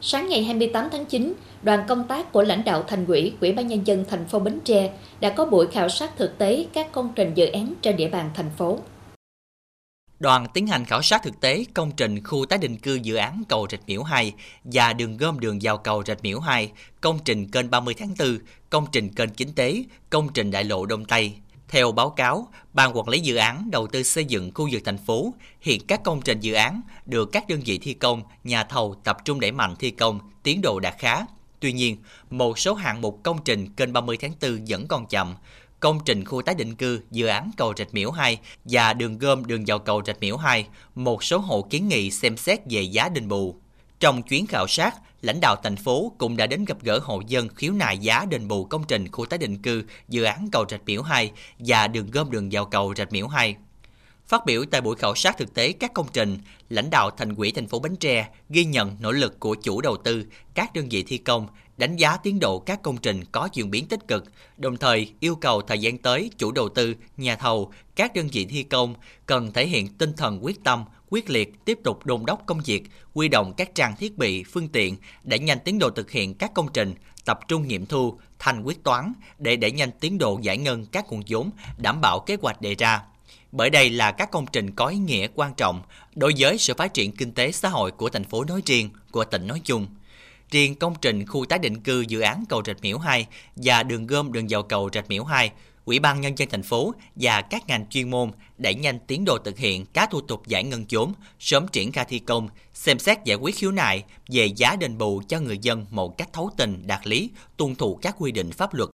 Sáng ngày 28 tháng 9, đoàn công tác của lãnh đạo thành ủy, Ủy ban nhân dân thành phố Bến Tre đã có buổi khảo sát thực tế các công trình dự án trên địa bàn thành phố. Đoàn tiến hành khảo sát thực tế công trình khu tái định cư dự án cầu Rạch Miễu 2 và đường gom đường vào cầu Rạch Miễu 2, công trình kênh 30 tháng 4, công trình kênh Chính Tế, công trình đại lộ Đông Tây. Theo báo cáo, Ban quản lý dự án đầu tư xây dựng khu vực thành phố, hiện các công trình dự án được các đơn vị thi công, nhà thầu tập trung đẩy mạnh thi công, tiến độ đạt khá. Tuy nhiên, một số hạng mục công trình kênh 30 tháng 4 vẫn còn chậm, công trình khu tái định cư, dự án cầu Rạch Miễu 2 và đường gom đường vào cầu Rạch Miễu 2, một số hộ kiến nghị xem xét về giá đền bù. Trong chuyến khảo sát, lãnh đạo thành phố cũng đã đến gặp gỡ hộ dân khiếu nại giá đền bù công trình khu tái định cư, dự án cầu Rạch Miễu 2 và đường gom đường vào cầu Rạch Miễu 2. Phát biểu tại buổi khảo sát thực tế các công trình, lãnh đạo thành ủy thành phố Bến Tre ghi nhận nỗ lực của chủ đầu tư, các đơn vị thi công, đánh giá tiến độ các công trình có chuyển biến tích cực, đồng thời yêu cầu thời gian tới chủ đầu tư, nhà thầu, các đơn vị thi công cần thể hiện tinh thần quyết tâm, quyết liệt tiếp tục đôn đốc công việc, huy động các trang thiết bị, phương tiện để nhanh tiến độ thực hiện các công trình, tập trung nghiệm thu, thành quyết toán để đẩy nhanh tiến độ giải ngân các nguồn vốn, đảm bảo kế hoạch đề ra bởi đây là các công trình có ý nghĩa quan trọng đối với sự phát triển kinh tế xã hội của thành phố nói riêng, của tỉnh nói chung. Riêng công trình khu tái định cư dự án cầu Rạch Miễu 2 và đường gom đường vào cầu Rạch Miễu 2, Ủy ban Nhân dân thành phố và các ngành chuyên môn đẩy nhanh tiến độ thực hiện các thủ tục giải ngân vốn, sớm triển khai thi công, xem xét giải quyết khiếu nại về giá đền bù cho người dân một cách thấu tình, đạt lý, tuân thủ các quy định pháp luật